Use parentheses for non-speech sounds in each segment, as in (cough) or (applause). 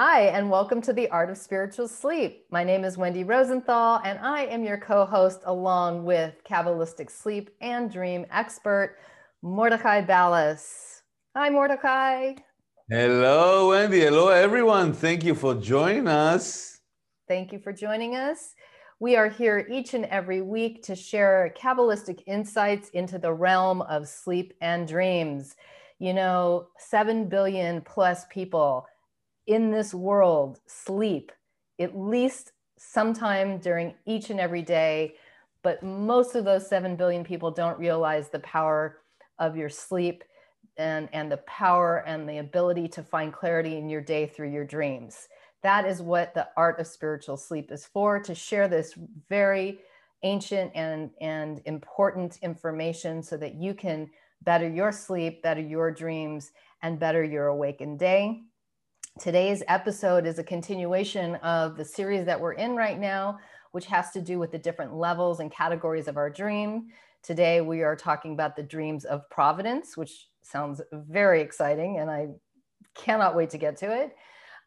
Hi, and welcome to the Art of Spiritual Sleep. My name is Wendy Rosenthal, and I am your co host along with Kabbalistic sleep and dream expert, Mordechay Balas. Hi, Mordecai. Hello, Wendy. Hello, everyone. Thank you for joining us. Thank you for joining us. We are here each and every week to share Kabbalistic insights into the realm of sleep and dreams. You know, 7 billion plus people in this world sleep at least sometime during each and every day. But most of those 7 billion people don't realize the power of your sleep and, and the power and the ability to find clarity in your day through your dreams. That is what the art of spiritual sleep is for to share this very ancient and, and important information so that you can better your sleep, better your dreams, and better your awakened day. Today's episode is a continuation of the series that we're in right now, which has to do with the different levels and categories of our dream. Today, we are talking about the dreams of providence, which sounds very exciting, and I cannot wait to get to it.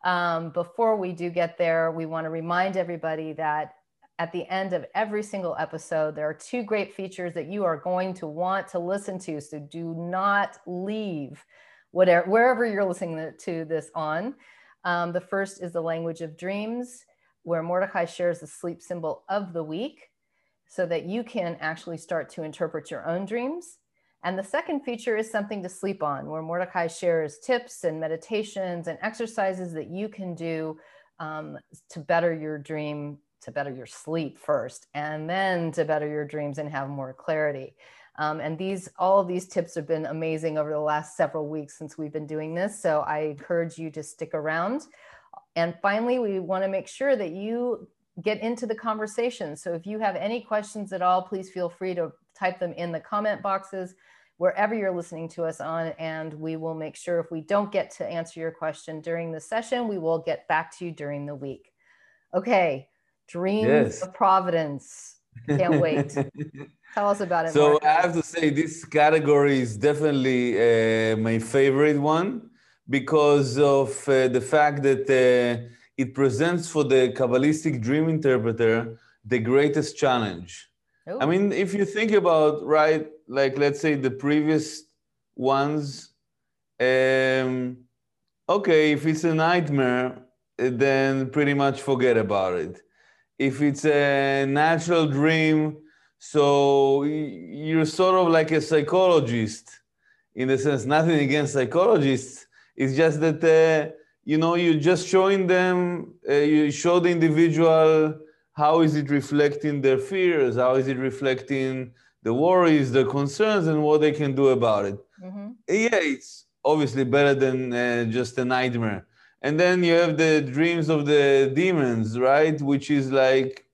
Um, before we do get there, we want to remind everybody that at the end of every single episode, there are two great features that you are going to want to listen to. So do not leave whatever wherever you're listening to this on. Um, the first is the language of dreams, where Mordechay shares the sleep symbol of the week so that you can actually start to interpret your own dreams. And the second feature is something to sleep on, where Mordechay shares tips and meditations and exercises that you can do um, to better your dream, to better your sleep first, and then to better your dreams and have more clarity. Um, and these, all of these tips have been amazing over the last several weeks since we've been doing this. So I encourage you to stick around. And finally, we want to make sure that you get into the conversation. So if you have any questions at all, please feel free to type them in the comment boxes wherever you're listening to us on. And we will make sure if we don't get to answer your question during the session, we will get back to you during the week. Okay, dreams yes. of providence. Can't wait. (laughs) Tell us about it. So Mark. I have to say, this category is definitely uh, my favorite one because of uh, the fact that uh, it presents for the Kabbalistic dream interpreter the greatest challenge. Ooh. I mean, if you think about, right, like let's say the previous ones, um, okay, if it's a nightmare, then pretty much forget about it. If it's a natural dream, so you're sort of like a psychologist in the sense, nothing against psychologists. It's just that, uh, you know, you're just showing them, uh, you show the individual how is it reflecting their fears, how is it reflecting the worries, the concerns, and what they can do about it. Mm-hmm. Yeah, it's obviously better than uh, just a nightmare. And then you have the dreams of the demons, right? Which is like,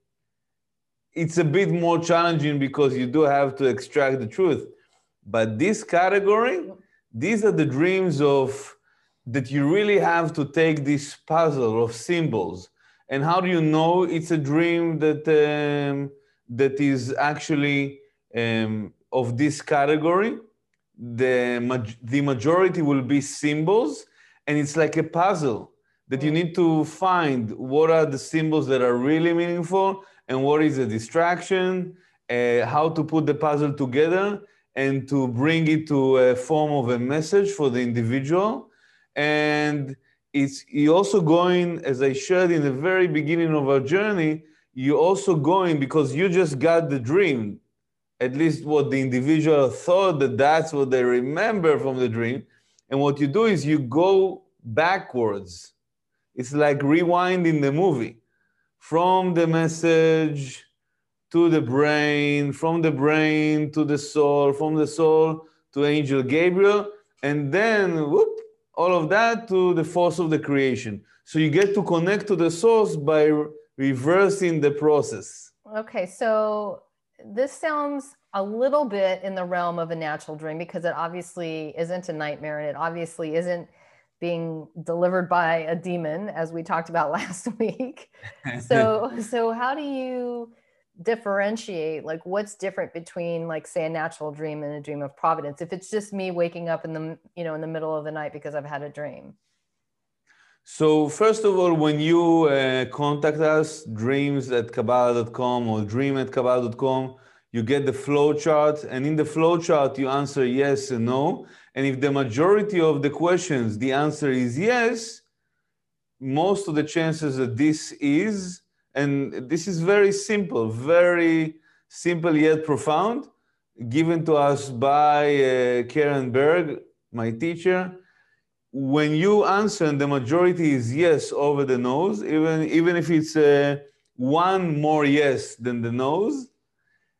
it's a bit more challenging because you do have to extract the truth. But this category, these are the dreams of that you really have to take this puzzle of symbols. And how do you know it's a dream that um, that is actually um, of this category? The the majority will be symbols, and it's like a puzzle that you need to find what are the symbols that are really meaningful and what is a distraction, uh, how to put the puzzle together and to bring it to a form of a message for the individual. And it's you also going, as I shared in the very beginning of our journey, you're also going because you just got the dream, at least what the individual thought that that's what they remember from the dream. And what you do is you go backwards. It's like rewinding the movie from the message to the brain, from the brain to the soul, from the soul to Angel Gabriel, and then whoop, all of that to the force of the creation. So you get to connect to the source by reversing the process. Okay, so this sounds a little bit in the realm of a natural dream because it obviously isn't a nightmare and it obviously isn't being delivered by a demon as we talked about (laughs) last week. (laughs) So so how do you differentiate like what's different between like say a natural dream and a dream of providence if it's just me waking up in the you know in the middle of the night because i've had a dream? So first of all, when you uh, contact us, dreams at Kabbalah.com or dream at Kabbalah.com, you get the flow chart, and in the flow chart, you answer yes and no. And if the majority of the questions, the answer is yes, most of the chances that this is, and this is very simple, very simple yet profound, given to us by uh, Karen Berg, my teacher when you answer and the majority is yes over the nose, even, even if it's uh, one more yes than the nose,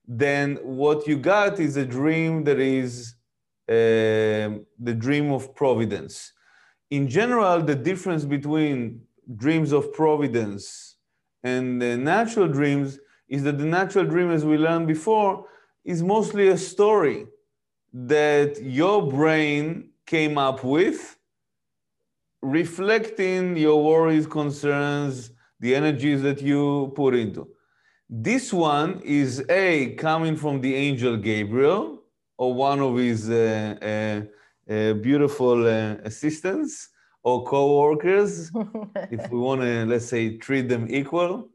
then what you got is a dream that is uh, the dream of providence. In general, the difference between dreams of providence and the natural dreams is that the natural dream, as we learned before, is mostly a story that your brain came up with reflecting your worries, concerns, the energies that you put into. This one is A, coming from the angel Gabriel, or one of his uh, uh, uh, beautiful uh, assistants or co-workers, (laughs) if we want to, let's say, treat them equal,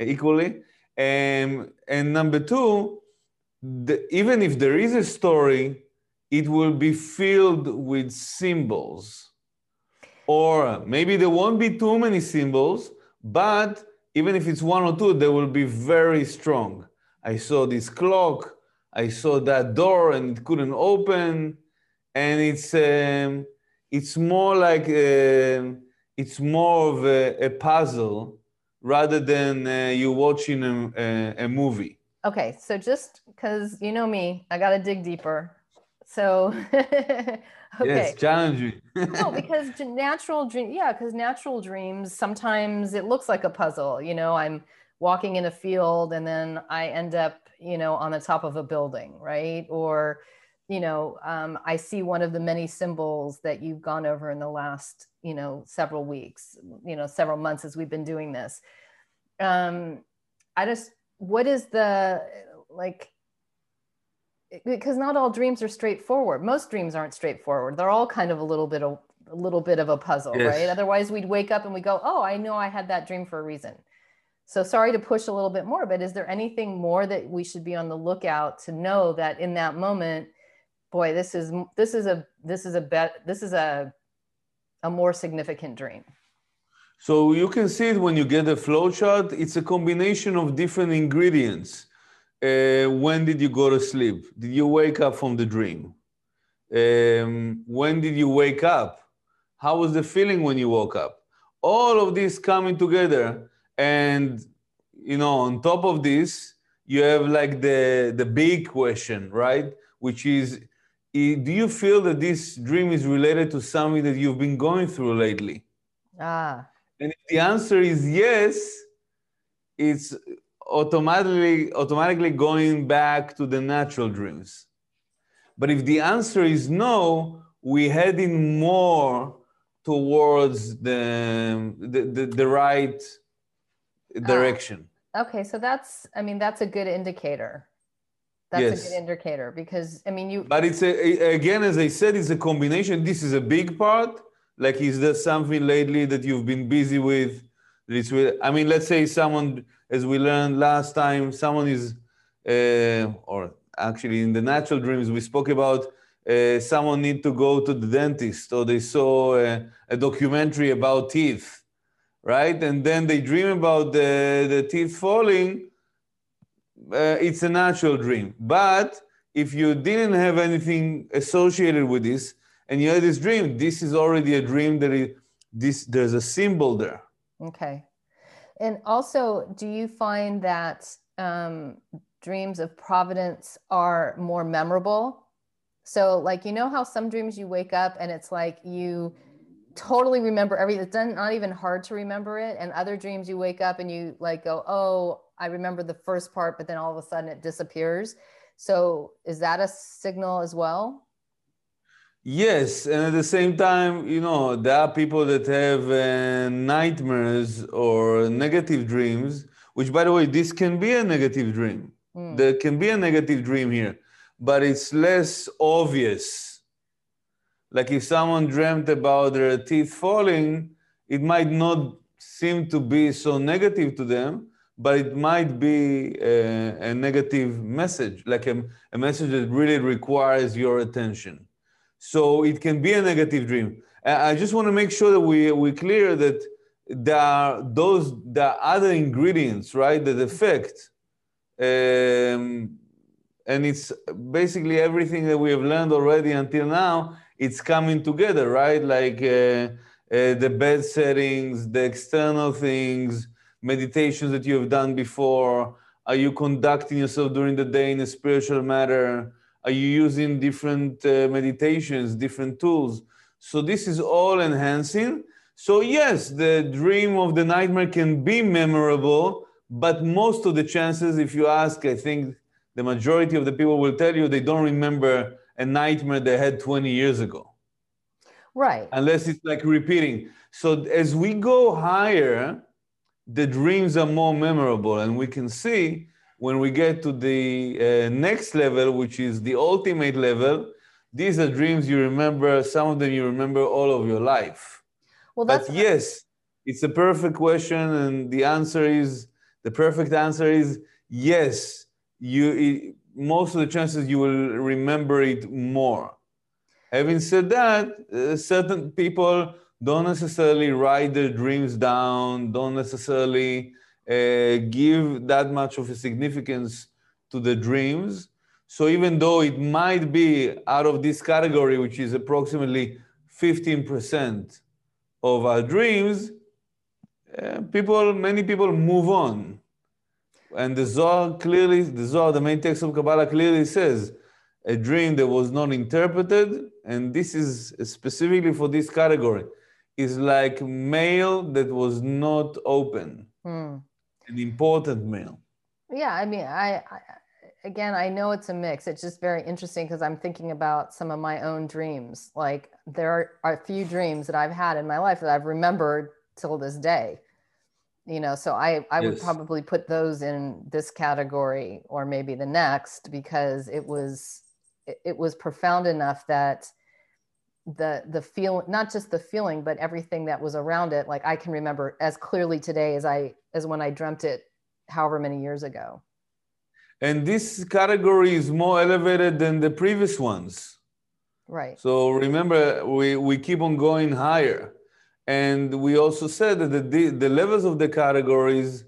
equally. Um, and number two, the, even if there is a story, it will be filled with symbols or maybe there won't be too many symbols, but even if it's one or two, they will be very strong. I saw this clock, I saw that door and it couldn't open. And it's, um, it's more like, uh, it's more of a, a puzzle rather than uh, you watching a, a, a movie. Okay, so just because you know me, I got to dig deeper. So (laughs) (laughs) Okay. Yes, challenging. no, (laughs) because natural dream, yeah, because natural dreams sometimes it looks like a puzzle. You know, I'm walking in a field and then I end up, you know, on the top of a building, right? Or, you know, um, I see one of the many symbols that you've gone over in the last, you know, several weeks, you know, several months as we've been doing this. Um, I just, what is the like? Because not all dreams are straightforward. Most dreams aren't straightforward. They're all kind of a little bit of a little bit of a puzzle, yes. right? Otherwise, we'd wake up and we go, "Oh, I know I had that dream for a reason." So sorry to push a little bit more, but is there anything more that we should be on the lookout to know that in that moment, boy, this is this is a this is a bet this is a a more significant dream. So you can see it when you get a flow chart. It's a combination of different ingredients uh, when did you go to sleep? Did you wake up from the dream? Um, when did you wake up? How was the feeling when you woke up? All of this coming together, and you know, on top of this, you have like the the big question, right? Which is, do you feel that this dream is related to something that you've been going through lately? Ah. And if the answer is yes, it's automatically automatically going back to the natural dreams. But if the answer is no, we're heading more towards the the, the, the right direction. Uh, okay, so that's I mean that's a good indicator. That's yes. a good indicator because I mean you. But it's a, again, as I said, it's a combination. This is a big part. Like, is there something lately that you've been busy with? It's with, I mean, let's say someone as we learned last time, someone is, uh, or actually in the natural dreams, we spoke about uh, someone need to go to the dentist or they saw a, a, documentary about teeth, right? And then they dream about the, the teeth falling. Uh, it's a natural dream. But if you didn't have anything associated with this and you had this dream, this is already a dream that is, this, there's a symbol there. Okay. And also, do you find that um, dreams of providence are more memorable? So, like, you know how some dreams you wake up and it's like you totally remember everything. It's not even hard to remember it. And other dreams you wake up and you like go, oh, I remember the first part, but then all of a sudden it disappears. So, is that a signal as well? Yes, and at the same time, you know, there are people that have uh, nightmares or negative dreams, which, by the way, this can be a negative dream. Mm. There can be a negative dream here, but it's less obvious. Like if someone dreamt about their teeth falling, it might not seem to be so negative to them, but it might be a, a negative message, like a, a, message that really requires your attention. So it can be a negative dream. I just want to make sure that we, we're clear that there are those, are other ingredients, right, that affect. Um, and it's basically everything that we have learned already until now, it's coming together, right? Like, uh, uh, the bed settings, the external things, meditations that you have done before? Are you conducting yourself during the day in a spiritual matter? Are you using different uh, meditations, different tools? So this is all enhancing. So yes, the dream of the nightmare can be memorable, but most of the chances, if you ask, I think the majority of the people will tell you they don't remember a nightmare they had 20 years ago. Right. Unless it's like repeating. So as we go higher, the dreams are more memorable. And we can see when we get to the uh, next level, which is the ultimate level, these are dreams you remember, some of them you remember all of your life. Well, that's but yes, it's a perfect question. And the answer is the perfect answer is yes. You, it, most of the chances you will remember it more. Having said that, uh, certain people don't necessarily write their dreams down, don't necessarily give that much of a significance to the dreams. So even though it might be out of this category, which is approximately 15% of our dreams, uh, people, many people move on. And the Zohar clearly, the Zohar, the main text of Kabbalah clearly says, a dream that was not interpreted, and this is specifically for this category, is like mail that was not open, hmm. An important mail. Yeah, I mean, I, I again, I know it's a mix. It's just very interesting because I'm thinking about some of my own dreams. Like there are, are a few dreams that I've had in my life that I've remembered till this day you know so i i yes. would probably put those in this category or maybe the next because it was it, was profound enough that the the feel not just the feeling but everything that was around it like i can remember as clearly today as i as when i dreamt it however many years ago. And this category is more elevated than the previous ones. Right. So remember we we keep on going higher. And we also said that the, the levels of the categories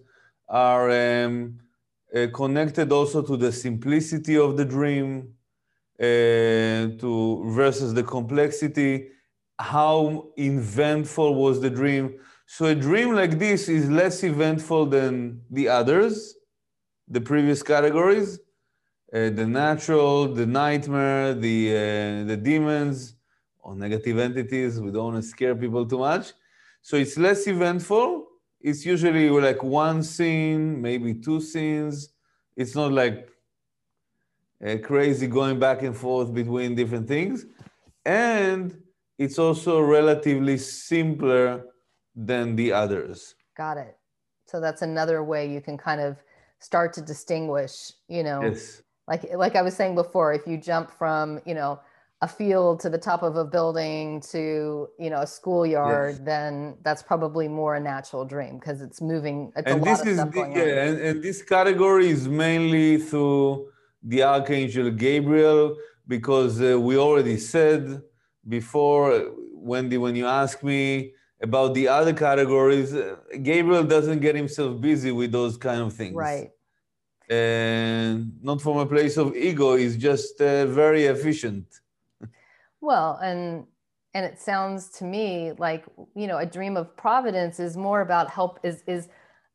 are um, uh, connected also to the simplicity of the dream uh, to versus the complexity, how eventful was the dream. So a dream like this is less eventful than the others, the previous categories, uh, the natural, the nightmare, the uh, the demons or negative entities. We don't want to scare people too much. So it's less eventful. It's usually like one scene, maybe two scenes. It's not like uh, crazy going back and forth between different things. And it's also relatively simpler than the others. Got it. So that's another way you can kind of start to distinguish, you know, yes. like like I was saying before, if you jump from, you know, a field to the top of a building to you know a schoolyard yes. then that's probably more a natural dream because it's moving it's and this is the, yeah and, and, this category is mainly through the Archangel Gabriel, because uh, we already said before, Wendy, when you ask me about the other categories, uh, Gabriel doesn't get himself busy with those kind of things. Right. And not from a place of ego, he's just uh, very efficient. well, and and it sounds to me like you know a dream of providence is more about help is is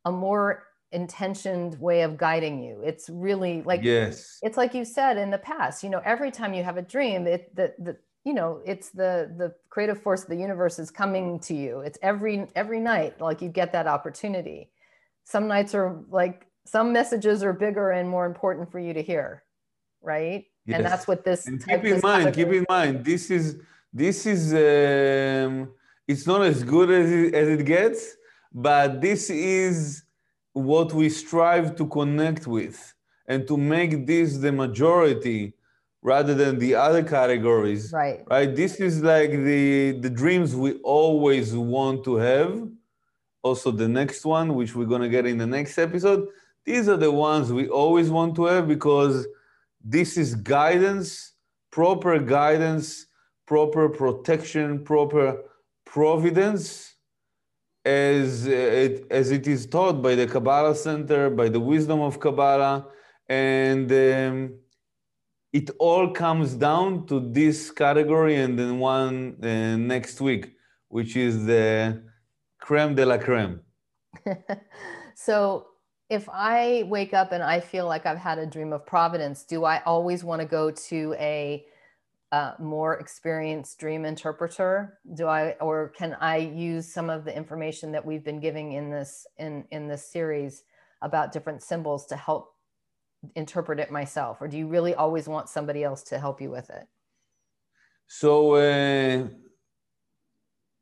a more intentioned way of guiding you it's really like yes it's like you said in the past you know every time you have a dream it the, the you know it's the the creative force of the universe is coming to you. It's every every night like you get that opportunity. Some nights are like some messages are bigger and more important for you to hear right? Yes. and that's what this and keep in mind keep in mind this is this is um, it's not as good as it, as it gets but this is what we strive to connect with and to make this the majority rather than the other categories. Right. Right. This is like the the dreams we always want to have. Also, the next one, which we're gonna get in the next episode, these are the ones we always want to have because this is guidance, proper guidance, proper protection, proper providence as it, as it is taught by the Kabbalah Center, by the wisdom of Kabbalah, and um, it all comes down to this category and then one uh, next week, which is the creme de la creme. (laughs) so if I wake up and I feel like I've had a dream of providence, do I always want to go to a uh, more experienced dream interpreter? Do I, or can I use some of the information that we've been giving in this in in this series about different symbols to help interpret it myself, or do you really always want somebody else to help you with it? So. Uh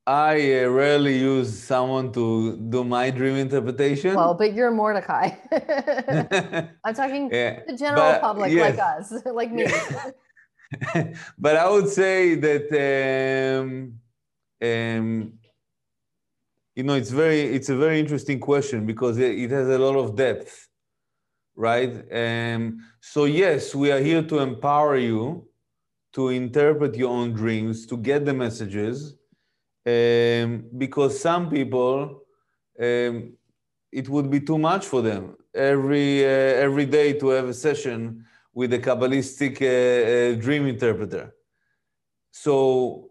I uh, rarely use someone to do my dream interpretation. Well, but you're Mordechay. (laughs) (laughs) I'm talking yeah, the general but, public yes. like us, (laughs) like me. but I would say that um, um, you know it's very it's a very interesting question because it, it has a lot of depth, right? Um, so yes, we are here to empower you to interpret your own dreams, to get the messages um, because some people um, it would be too much for them every uh, every day to have a session with a kabbalistic uh, uh, dream interpreter so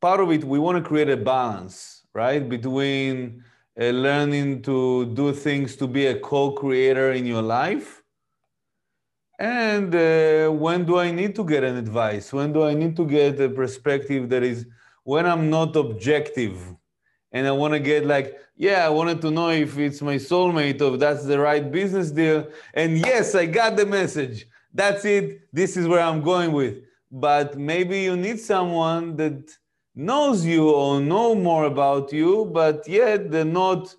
part of it we want to create a balance right between learning to do things to be a co-creator in your life and uh, when do i need to get an advice when do i need to get a perspective that is when I'm not objective and I want to get like, yeah, I wanted to know if it's my soulmate or if that's the right business deal. And yes, I got the message. That's it. This is where I'm going with. But maybe you need someone that knows you or know more about you, but yet they're not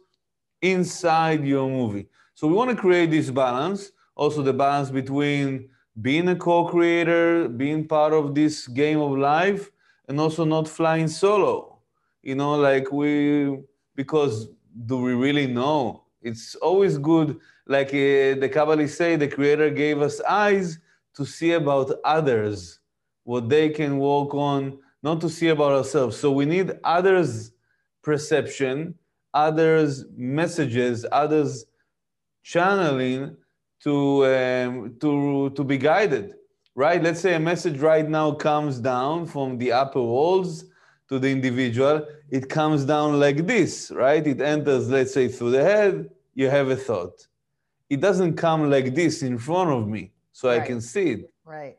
inside your movie. So we want to create this balance. Also, the balance between being a co-creator, being part of this game of life, and also not flying solo. You know, like we, because do we really know? It's always good, like uh, the Kabbalists say, the Creator gave us eyes to see about others, what they can work on, not to see about ourselves. So we need others' perception, others' messages, others' channeling to, um, to, to be guided right? Let's say a message right now comes down from the upper worlds to the individual. It comes down like this, right? It enters, let's say, through the head. You have a thought. It doesn't come like this in front of me, so right. I can see it. Right.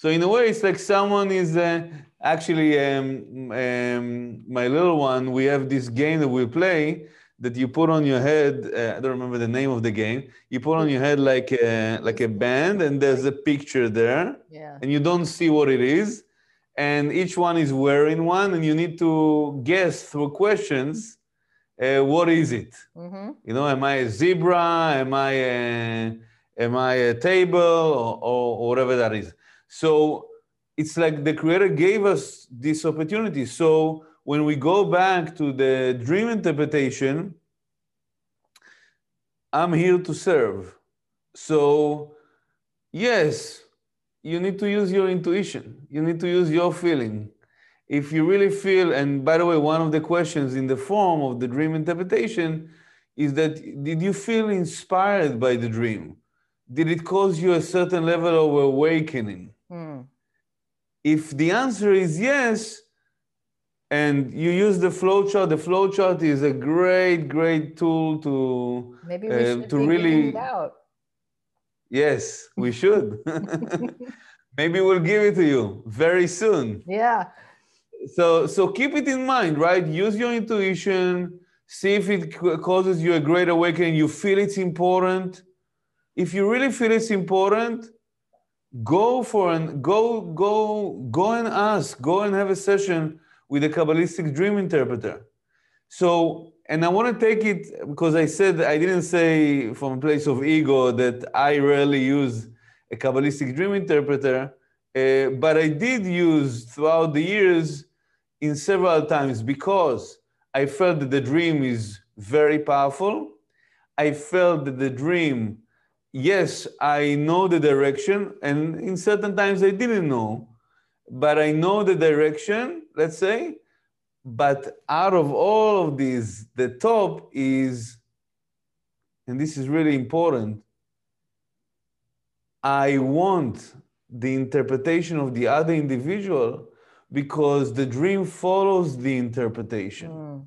So in a way, it's like someone is uh, actually um, um, my little one. We have this game that we play that you put on your head. Uh, I don't remember the name of the game. You put on your head like a, like a band, and there's a picture there, yeah. and you don't see what it is. And each one is wearing one, and you need to guess through questions. Uh, what is it? Mm-hmm. You know, am I a zebra? Am I a, am I a table or, or, or whatever that is? So it's like the creator gave us this opportunity. So when we go back to the dream interpretation, I'm here to serve. So, yes, you need to use your intuition. You need to use your feeling. If you really feel, and by the way, one of the questions in the form of the dream interpretation is that did you feel inspired by the dream? Did it cause you a certain level of awakening? If the answer is yes, and you use the flowchart. The flowchart is a great, great tool to maybe we uh, to really. Out. Yes, we should. (laughs) maybe we'll give it to you very soon. Yeah. So so keep it in mind, right? Use your intuition. See if it causes you a great awakening. You feel it's important. If you really feel it's important, go for and go go go and ask. Go and have a session with a Kabbalistic dream interpreter. So, and I want to take it because I said, I didn't say from a place of ego that I rarely use a Kabbalistic dream interpreter. Uh, but I did use throughout the years in several times because I felt that the dream is very powerful. I felt that the dream, yes, I know the direction, and in certain times I didn't know, but I know the direction, let's say. But out of all of these, the top is, and this is really important, I want the interpretation of the other individual because the dream follows the interpretation. Mm.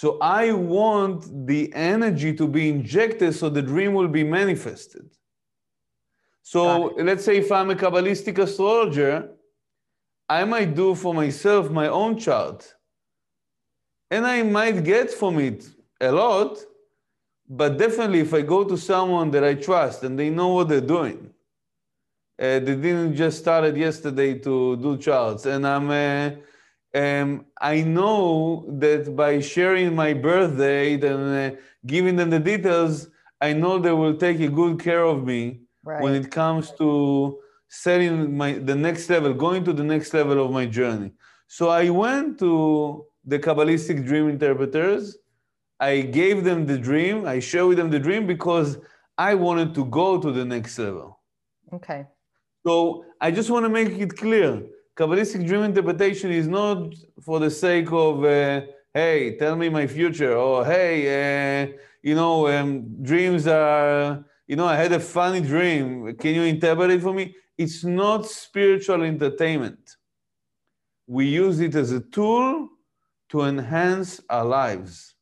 So I want the energy to be injected so the dream will be manifested. So let's say if I'm a Kabbalistic astrologer, I might do for myself my own chart. And I might get from it a lot, but definitely if I go to someone that I trust and they know what they're doing, uh, they didn't just started yesterday to do charts, and I'm. Uh, um, I know that by sharing my birth date and uh, giving them the details, I know they will take a good care of me right. when it comes to setting my the next level, going to the next level of my journey. So I went to the Kabbalistic dream interpreters. I gave them the dream. I showed them the dream because I wanted to go to the next level. Okay. So I just want to make it clear. Kabbalistic dream interpretation is not for the sake of, uh, hey, tell me my future, or hey, uh, you know, um, dreams are, you know, I had a funny dream. Can you interpret it for me? It's not spiritual entertainment. We use it as a tool to enhance our lives.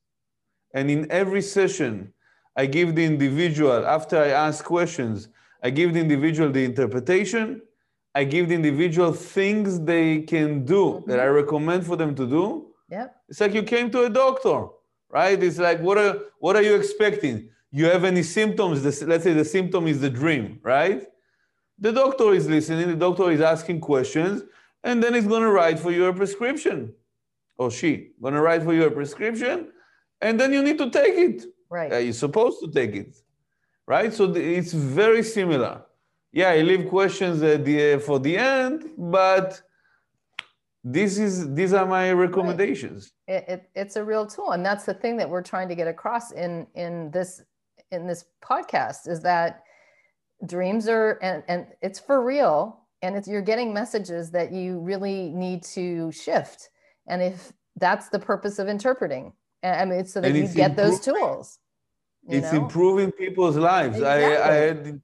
And in every session, I give the individual, after I ask questions, I give the individual the interpretation. I give the individual things they can do mm-hmm. that I recommend for them to do. Yeah. It's like you came to a doctor, right? It's like, what are, what are you expecting? You have any symptoms? Let's say the symptom is the dream, right? The doctor is listening, the doctor is asking questions, and then he's going to write for you a prescription. Or she going to write for you a prescription, and then you need to take it. Right. Uh, you're supposed to take it right? So it's very similar. Yeah, I leave questions at the, for the end, but this is these are my recommendations. Right. It, it, it's a real tool, and that's the thing that we're trying to get across in in this in this podcast is that dreams are and, and it's for real and it's you're getting messages that you really need to shift and if that's the purpose of interpreting i mean so that you get those tools it's know? improving people's lives. Exactly. I, I had,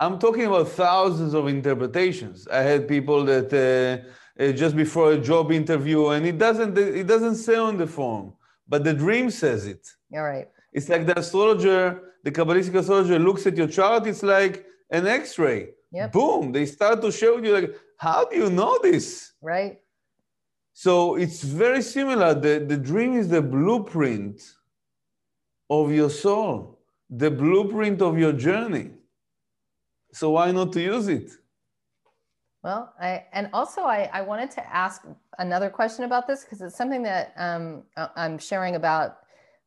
I'm talking about thousands of interpretations. I had people that uh, uh, just before a job interview, and it doesn't it doesn't say on the form, but the dream says it. All right. It's like the astrologer, the Kabbalistic astrologer looks at your chart. It's like an X-ray. Yep. Boom! They start to show you like, how do you know this? Right. So it's very similar. The the dream is the blueprint of your soul, the blueprint of your journey. So why not to use it? Well, I and also I, I wanted to ask another question about this because it's something that um, I'm sharing about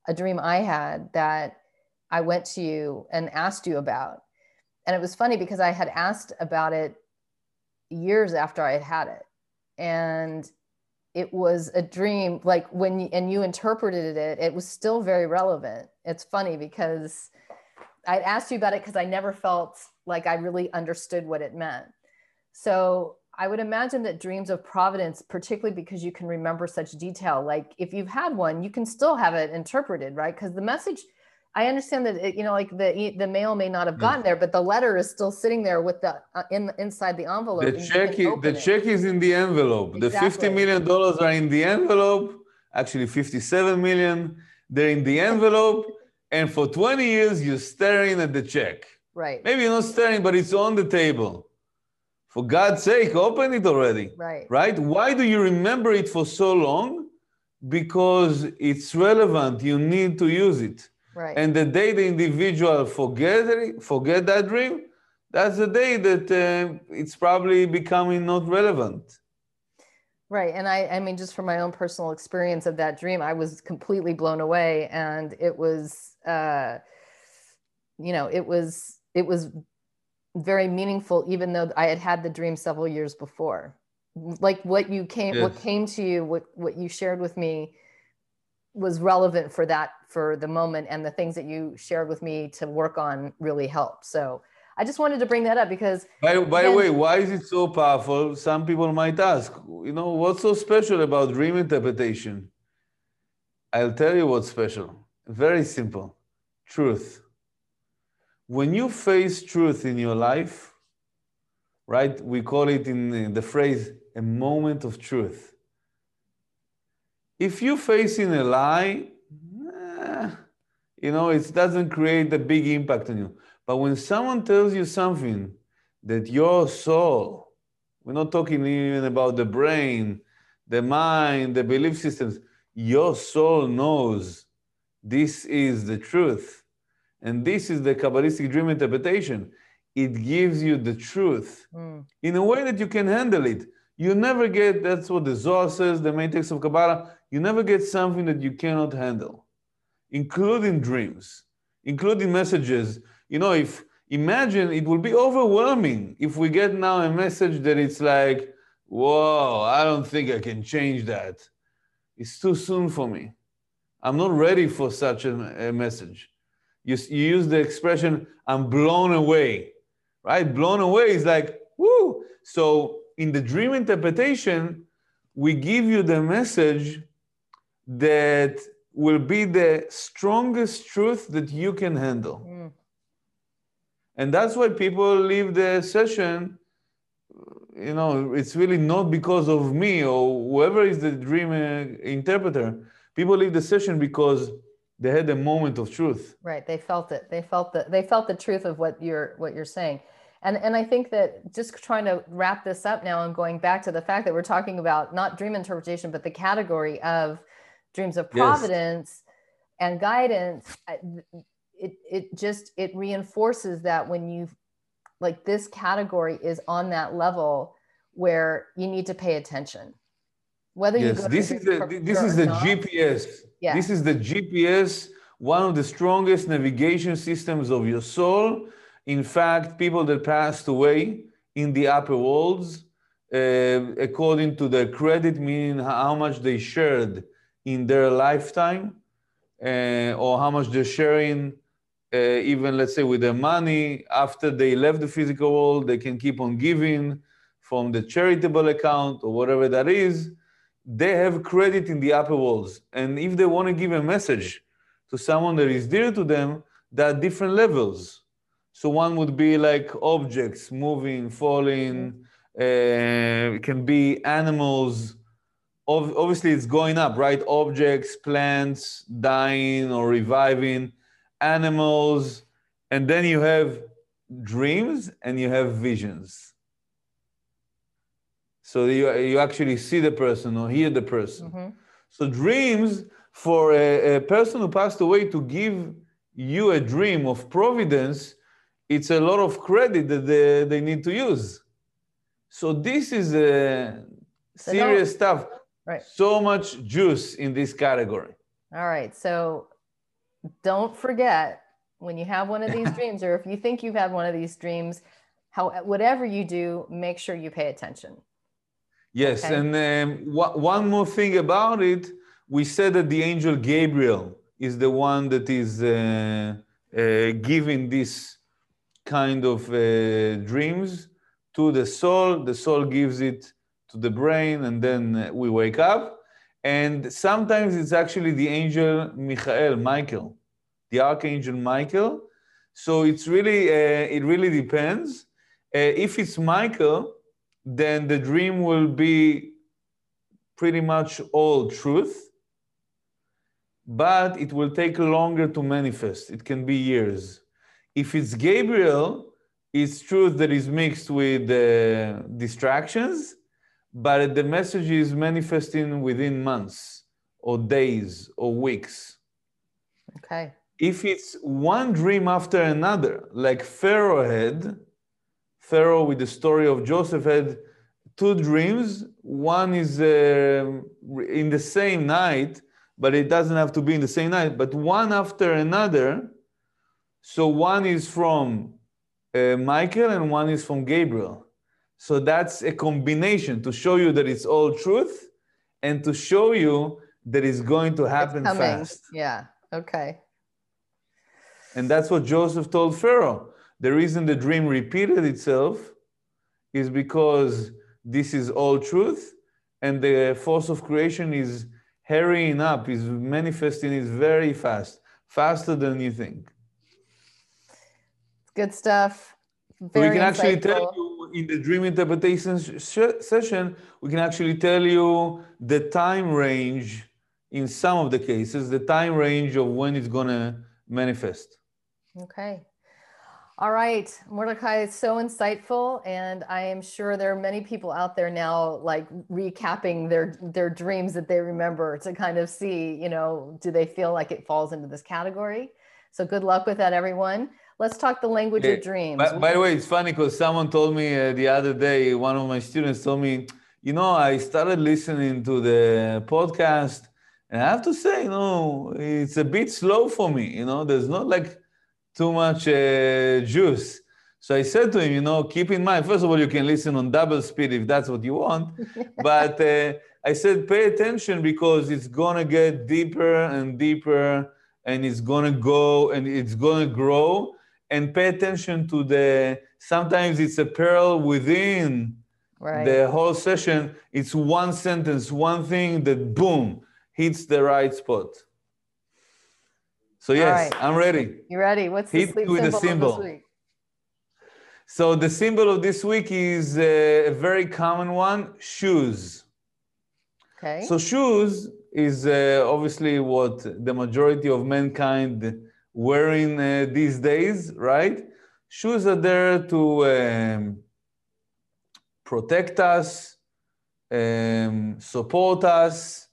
a dream I had that I went to you and asked you about, and it was funny because I had asked about it years after I had had it, and it was a dream like when and you interpreted it it was still very relevant. It's funny because I'd asked you about it because i never felt like i really understood what it meant so i would imagine that dreams of providence particularly because you can remember such detail like if you've had one you can still have it interpreted right because the message I understand that it, you know, like the the mail may not have mm. gotten there, but the letter is still sitting there with the uh, in inside the envelope. The check, is, the it. check is in the envelope. Exactly. The fifty million dollars are in the envelope. Actually, fifty-seven million. They're in the envelope, and for twenty years you're staring at the check. Right. Maybe you're not staring, but it's on the table. For God's sake, open it already. Right. Right. Why do you remember it for so long? Because it's relevant. You need to use it. Right. And the day the individual forget forget that dream, that's the day that uh, it's probably becoming not relevant. Right. And I, I mean, just from my own personal experience of that dream, I was completely blown away. And it was, uh, you know, it was, it was very meaningful, even though I had had the dream several years before. Like what you came, yes. what came to you, what what you shared with me, was relevant for that for the moment, and the things that you shared with me to work on really helped. So I just wanted to bring that up because. By, by the way, why is it so powerful? Some people might ask, you know, what's so special about dream interpretation? I'll tell you what's special. Very simple truth. When you face truth in your life, right, we call it in the phrase a moment of truth. If you face in a lie, eh, you know, it doesn't create a big impact on you. But when someone tells you something that your soul, we're not talking even about the brain, the mind, the belief systems, your soul knows this is the truth. And this is the Kabbalistic dream interpretation. It gives you the truth mm. in a way that you can handle it. You never get, that's what the Zohar says, the main text of Kabbalah, you never get something that you cannot handle, including dreams, including messages you know, if imagine it will be overwhelming if we get now a message that it's like, whoa, I don't think I can change that. It's too soon for me. I'm not ready for such a, a message. You, you use the expression, I'm blown away, right? Blown away is like, woo. So in the dream interpretation, we give you the message that will be the strongest truth that you can handle. Mm. And that's why people leave the session. You know, it's really not because of me or whoever is the dream uh, interpreter. People leave the session because they had a moment of truth. Right. They felt it. They felt the they felt the truth of what you're what you're saying. And and I think that just trying to wrap this up now and going back to the fact that we're talking about not dream interpretation, but the category of dreams of providence yes. and guidance it it just it reinforces that when you like this category is on that level where you need to pay attention whether yes, you this is the this is the not, gps yeah. this is the gps one of the strongest navigation systems of your soul. In fact people that passed away in the upper worlds uh, according to the credit meaning how much they shared in their lifetime uh, or how much they're sharing uh, even let's say with their money. After they left the physical world they can keep on giving from the charitable account or whatever that is they have credit in the upper worlds. And if they want to give a message to someone that is dear to them there are different levels. So one would be like objects moving falling uh, it can be animals. Obviously it's going up right? Objects plants dying or reviving animals, and then you have dreams and you have visions. So you, you actually see the person or hear the person. Mm-hmm. So dreams for a, a, person who passed away to give you a dream of providence, it's a lot of credit that they, they need to use. So this is a so serious stuff. Right. So much juice in this category. All right. So don't forget when you have one of these (laughs) dreams, or if you think you've had one of these dreams, how whatever you do, make sure you pay attention. Yes, okay? and um, one more thing about it, we said that the angel Gabriel is the one that is uh, uh, giving this kind of uh, dreams to the soul. The soul gives it to the brain, and then we wake up. And sometimes it's actually the angel Michael, Michael, the archangel Michael. So it's really, uh, it really depends. Uh, if it's Michael, then the dream will be pretty much all truth, but it will take longer to manifest. It can be years. If it's Gabriel, it's truth that is mixed with uh, distractions but the message is manifesting within months or days or weeks. Okay. If it's one dream after another, like Pharaoh had, Pharaoh with the story of Joseph had two dreams. One is uh, in the same night, but it doesn't have to be in the same night, but one after another. So one is from uh, Michael and one is from Gabriel. So that's a combination to show you that it's all truth and to show you that it's going to happen fast. Yeah. Okay. And that's what Joseph told Pharaoh. The reason the dream repeated itself is because this is all truth and the force of creation is hurrying up, is manifesting is very fast, faster than you think. Good stuff. Very we can insightful. actually tell you in the dream interpretation session, we can actually tell you the time range in some of the cases, the time range of when it's going to manifest. Okay. All right, Mordechay is so insightful, and I am sure there are many people out there now, like recapping their their dreams that they remember to kind of see, you know, do they feel like it falls into this category? So good luck with that, everyone. Let's talk the language of dreams. By, by, the way, it's funny because someone told me uh, the other day, one of my students told me, you know, I started listening to the podcast, and I have to say, you know, it's a bit slow for me. You know, there's not like too much uh, juice. So I said to him, you know, keep in mind, first of all, you can listen on double speed if that's what you want. (laughs) but uh, I said, pay attention because it's going to get deeper and deeper and it's going to go and it's going to grow. And pay attention to the, sometimes it's a pearl within right. the whole session. It's one sentence, one thing that boom, hits the right spot. So yes, right. I'm ready. You ready? What's the Hit sleep with symbol, symbol. Of this week? So the symbol of this week is a, very common one: shoes. Okay. So shoes is uh, obviously what the majority of mankind wearing uh, these days, right? Shoes are there to um, protect us, um, support us,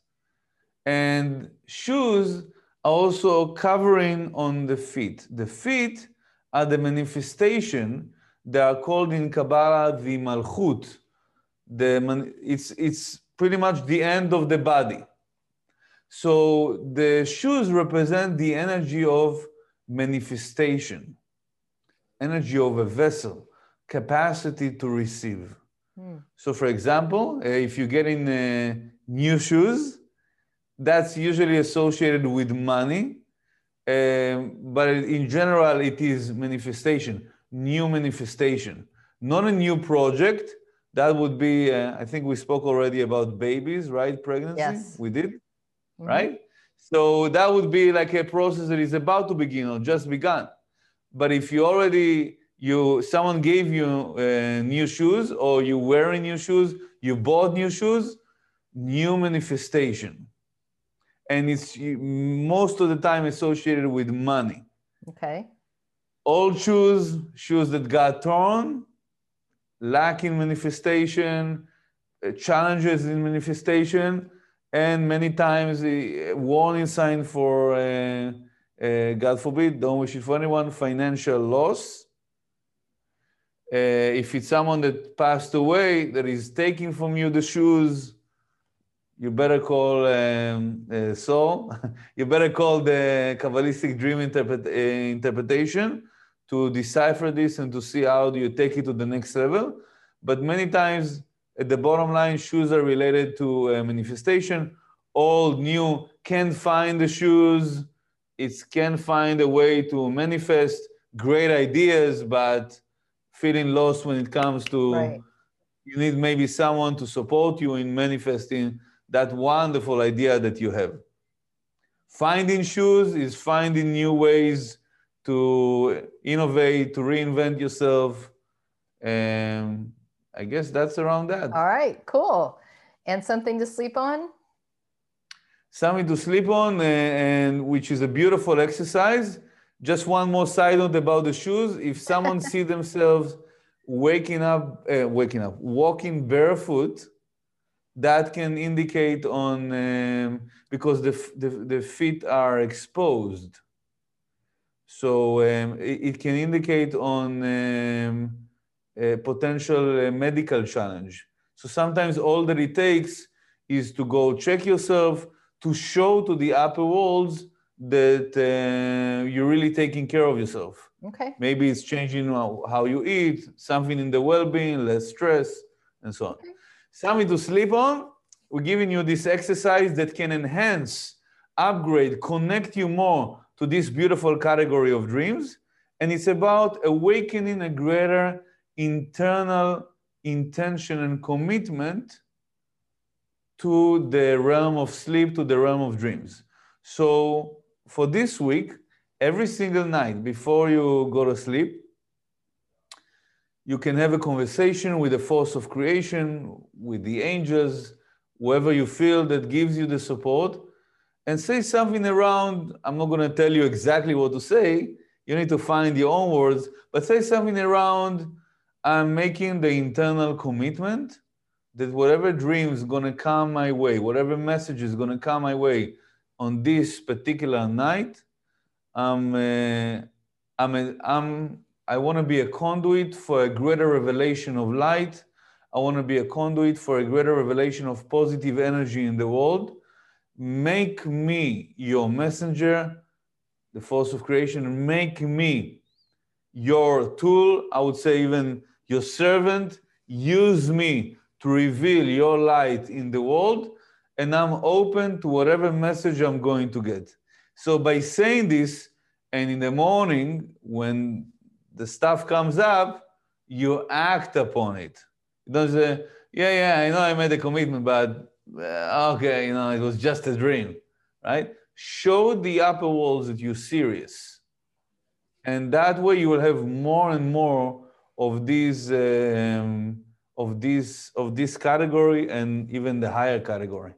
and shoes also covering on the feet. The feet are the manifestation. They are called in Kabbalah the Malchut. The man, it's, it's pretty much the end of the body. So the shoes represent the energy of manifestation, energy of a vessel, capacity to receive. Hmm. So, for example, if you get in uh, new shoes, that's usually associated with money, um, but in general, it is manifestation, new manifestation, not a new project. That would be, uh, I think we spoke already about babies, right? Pregnancy. Yes. We did, mm-hmm. right? So that would be like a process that is about to begin or just begun. But if you already, you someone gave you uh, new shoes or you wearing new shoes, you bought new shoes, new manifestation and it's most of the time associated with money. Okay. Old shoes, shoes that got torn, lacking manifestation, uh, challenges in manifestation, and many times a warning sign for, uh, uh, God forbid, don't wish it for anyone, financial loss. Uh, if it's someone that passed away, that is taking from you the shoes, you better call um, uh, Saul. (laughs) you better call the Kabbalistic dream interpret, uh, interpretation to decipher this and to see how do you take it to the next level. But many times, at the bottom line, shoes are related to uh, manifestation. Old, new, can't find the shoes. It can't find a way to manifest great ideas, but feeling lost when it comes to right. you need maybe someone to support you in manifesting that wonderful idea that you have. Finding shoes is finding new ways to innovate, to reinvent yourself. And I guess that's around that. All right, cool. And something to sleep on? Something to sleep on, and which is a beautiful exercise. Just one more side note about the shoes. If someone (laughs) see themselves waking up, uh, waking up, walking barefoot, that can indicate on um, because the, the, the, feet are exposed so um, it, it, can indicate on um, a potential uh, medical challenge so sometimes all that it takes is to go check yourself to show to the upper worlds that uh, you're really taking care of yourself. Okay. Maybe it's changing how you eat, something in the well-being, less stress, and so on. Okay. Something to sleep on. We're giving you this exercise that can enhance, upgrade, connect you more to this beautiful category of dreams. And it's about awakening a greater internal intention and commitment to the realm of sleep, to the realm of dreams. So for this week, every single night before you go to sleep, you can have a conversation with the force of creation, with the angels, whoever you feel that gives you the support, and say something around. I'm not going to tell you exactly what to say. You need to find your own words, but say something around I'm making the internal commitment that whatever dream is going to come my way, whatever message is going to come my way on this particular night, I'm, uh, I'm, I'm, I want to be a conduit for a greater revelation of light. I want to be a conduit for a greater revelation of positive energy in the world. Make me your messenger, the force of creation. Make me your tool. I would say, even your servant, use me to reveal your light in the world, and I'm open to whatever message I'm going to get. So by saying this, and in the morning, when the stuff comes up, you act upon it. You don't say, yeah, yeah, I know I made a commitment, but uh, okay, you know, it was just a dream, right? Show the upper worlds that you're serious. And that way you will have more and more of these um, of this of this category and even the higher category.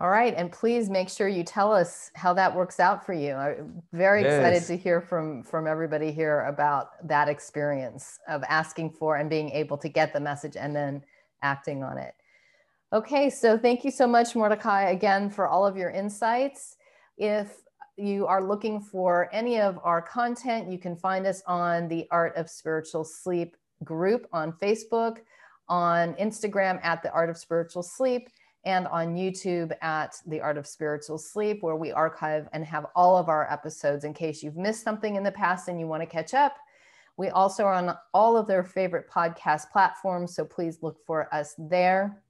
All right, and please make sure you tell us how that works out for you. I'm very yes. excited to hear from from everybody here about that experience of asking for and being able to get the message and then acting on it. Okay, so thank you so much, Mordechay, again for all of your insights. If you are looking for any of our content, you can find us on the Art of Spiritual Sleep group on Facebook, on Instagram at the Art of Spiritual Sleep, and on YouTube at the Art of Spiritual Sleep, where we archive and have all of our episodes in case you've missed something in the past and you want to catch up. We also are on all of their favorite podcast platforms, so please look for us there.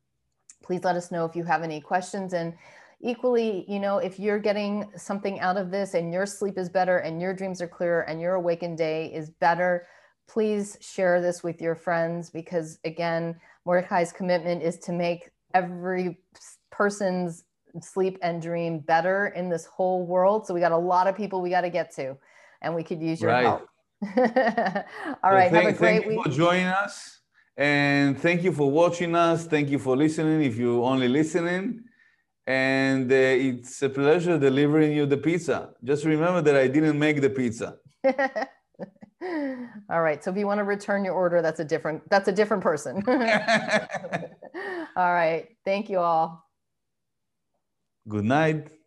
Please let us know if you have any questions and equally, you know, if you're getting something out of this and your sleep is better and your dreams are clearer and your awakened day is better, please share this with your friends because, again, Mordechay's commitment is to make every person's sleep and dream better in this whole world. So we got a lot of people we got to get to, and we could use your right. help. (laughs) All right, thank, have a great thank week. you for joining us, and thank you for watching us. Thank you for listening. If you're only listening, and uh, it's a pleasure delivering you the pizza. Just remember that I didn't make the pizza. (laughs) all right. So if you want to return your order, that's a different that's a different person. (laughs) all right. Thank you all. Good night.